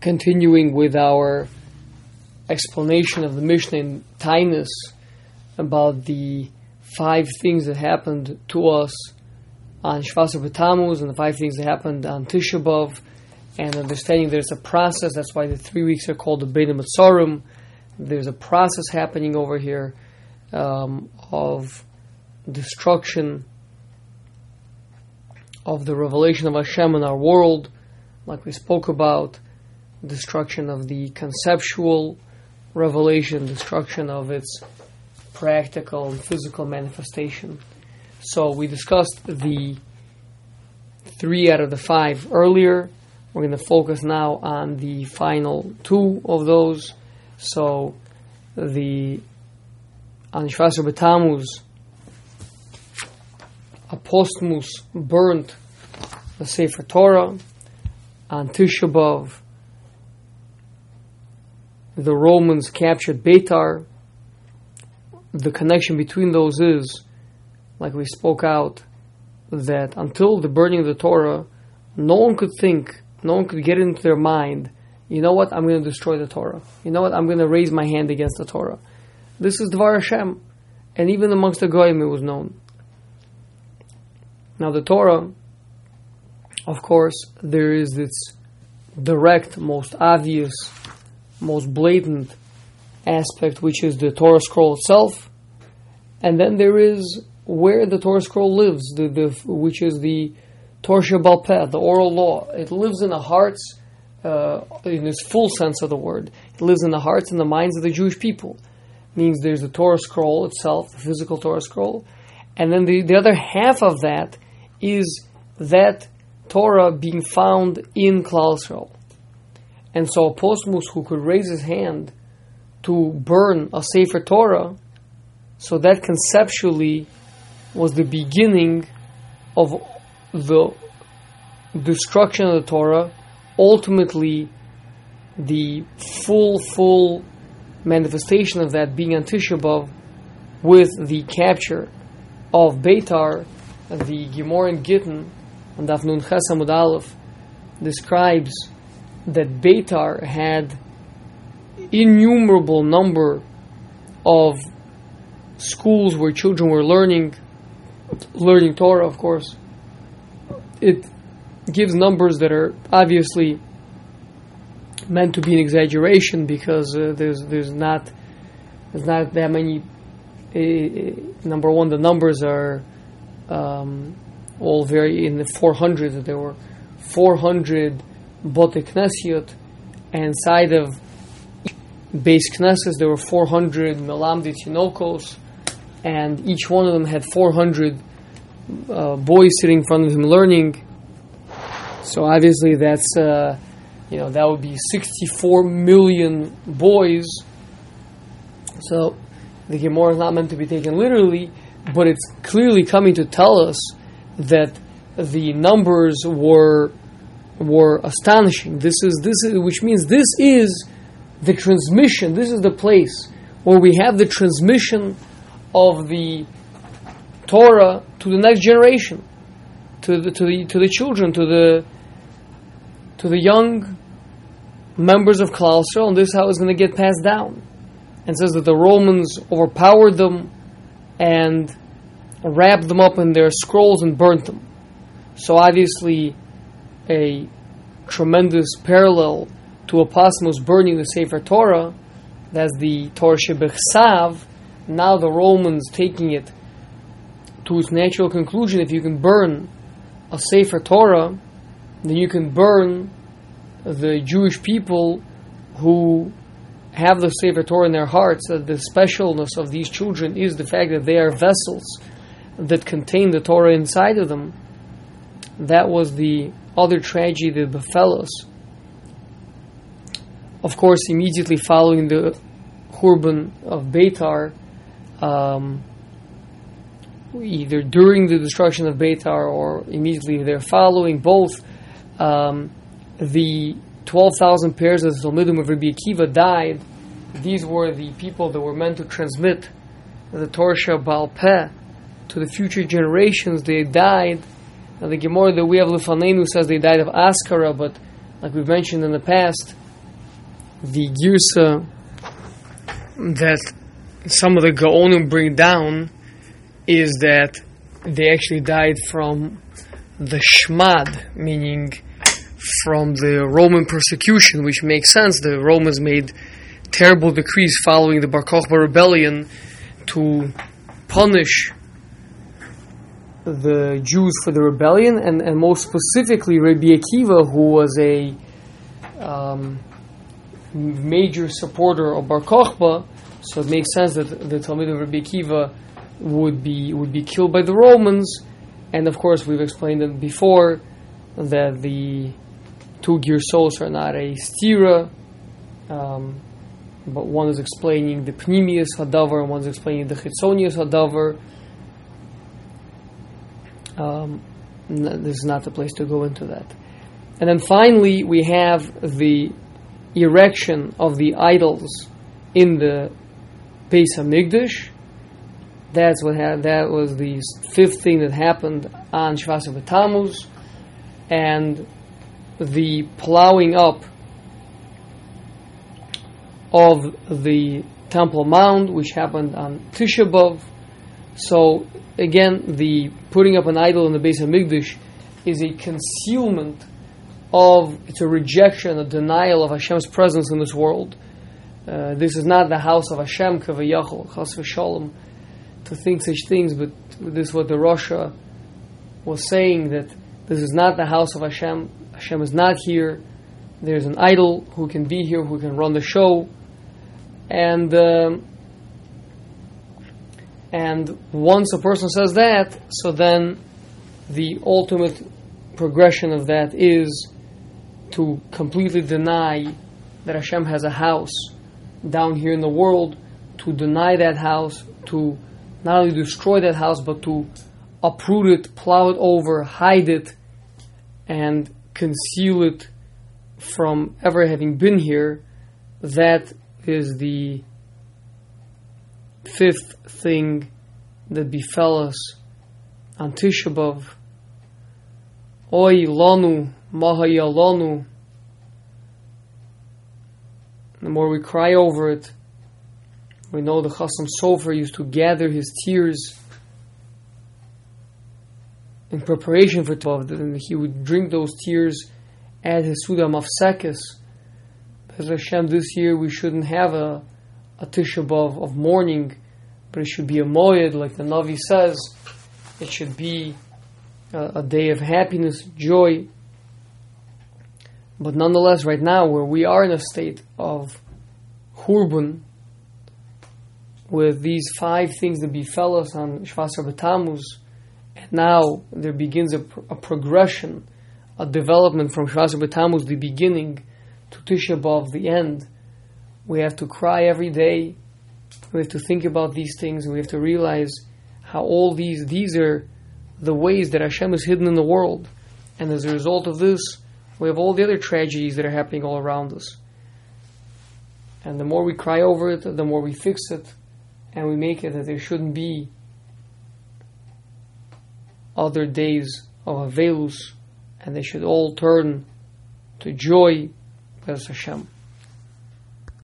continuing with our explanation of the Mishnah in Taanis about the five things that happened to us on Shvasa B'Tammuz and the five things that happened on Tisha B'Av and understanding there's a process. That's why the three weeks are called the Beit Matzarim. There's a process happening over here um, of destruction of the revelation of Hashem in our world, like we spoke about, destruction of the conceptual revelation, destruction of its practical and physical manifestation. So we discussed the three out of the five earlier. We're going to focus now on the final two of those. So the on Shvasar B'Tammuz, Apostomus burnt the Sefer Torah. On Tisha B'Av, the Romans captured Betar. The connection between those is, like we spoke out, that until the burning of the Torah, no one could think, no one could get into their mind, you know what, I'm going to destroy the Torah. You know what, I'm going to raise my hand against the Torah. This is Dvar Hashem. And even amongst the Goyim it was known. Now the Torah, of course, there is its direct, most obvious, most blatant aspect, which is the Torah scroll itself, and then there is where the Torah scroll lives, the, the, which is the Torah Shabbal the oral law. It lives in the hearts, uh, in its full sense of the word. It lives in the hearts and the minds of the Jewish people. Means there's the Torah scroll itself, the physical Torah scroll, and then the, the other half of that is that Torah being found in Klal Yisrael. And so Apostomus who could raise his hand to burn a Sefer Torah, so that conceptually was the beginning of the destruction of the Torah, ultimately the full, full manifestation of that being on Tisha B'Av with the capture of Beitar the Gemara in Gittin and Daf Nun Aleph describes that Beitar had innumerable number of schools where children were learning learning Torah of course it gives numbers that are obviously meant to be an exaggeration because uh, there's there's not there's not that many uh, number one the numbers are um, all very in the 400s. There were 400 Bote Knesiot, and inside of Beis Knesses there were 400 Melamdi Tinokos, and each one of them had 400 uh, boys sitting in front of him learning. So obviously that's uh, you know that would be 64 million boys. So the Gemara is not meant to be taken literally, but it's clearly coming to tell us that the numbers were were astonishing. This is this is which means this is the transmission. This is the place where we have the transmission of the Torah to the next generation, to the to the to the children, to the to the young members of Klal and this is how it's going to get passed down. And says that the Romans overpowered them and wrapped them up in their scrolls and burnt them. So obviously, a tremendous parallel to Apostomus burning the Sefer Torah, that's the Torah Shebechsav. Now the Romans taking it to its natural conclusion. If you can burn a Sefer Torah, then you can burn the Jewish people who have the Sefer Torah in their hearts, that the specialness of these children is the fact that they are vessels that contain the Torah inside of them. That was the other tragedy that befell us. Of course, immediately following the Hurban of Beitar, um, either during the destruction of Beitar or immediately there following, both um, the 12,000 pairs of the Talmidim of Rabbi Akiva died. These were the people that were meant to transmit the Torah Shabbal Peh to the future generations. They died. Now the Gemara that we have Lefanenu says they died of Askara, but like we've mentioned in the past, the Girsa that some of the Gaonim bring down is that they actually died from the Shmad, meaning from the Roman persecution, which makes sense. The Romans made terrible decrees following the Bar Kokhba rebellion to punish the Jews for the rebellion, and, and most specifically Rabbi Akiva, who was a um, major supporter of Bar Kokhba, so it makes sense that the Talmud of Rabbi Akiva would be would be killed by the Romans, and of course we've explained it before that the two Girsos are not a stira, um, but one is explaining the Pnimius Hadavar and one is explaining the Chitzonius Hadavar. Um, this is not the place to go into that. And then finally, we have the erection of the idols in the Beis Hamikdash. That's what had, that was the fifth thing that happened on Shvasa B'Tammuz, and the plowing up of the Temple Mount, which happened on Tisha B'av. So again, the putting up an idol in the base of Hamikdash is a concealment of it's a rejection, a denial of Hashem's presence in this world. Uh, this is not the house of Hashem, Kavayachol, Chas v'Shalom, to think such things, but this is what the Rasha was saying that this is not the house of Hashem. Hashem is not here. There's an idol who can be here, who can run the show, and um, and once a person says that, so then the ultimate progression of that is to completely deny that Hashem has a house down here in the world, to deny that house, to not only destroy that house, but to uproot it, plow it over, hide it, and conceal it from ever having been here. That is the fifth thing that befell us on Tisha B'Av. Oy lanu. The more we cry over it, we know the Chasam Sofer used to gather his tears in preparation for Tov, and he would drink those tears at his Suda Mafsekis. Because Hashem, this year we shouldn't have a, a Tisha B'Av of mourning, but it should be a Moed, like the Navi says. It should be a, a day of happiness, joy. But nonetheless, right now, where we are in a state of Hurban, with these five things that befell us on Shvasar B'Tammuz, and now there begins a, a progression, a development from Shvasar B'Tammuz, the beginning, to Tisha B'Av, the end. We have to cry every day. We have to think about these things, we have to realize how all these these are the ways that Hashem is hidden in the world. And as a result of this, we have all the other tragedies that are happening all around us. And the more we cry over it, the more we fix it, and we make it that there shouldn't be other days of Avelus, and they should all turn to joy, Bez Hashem.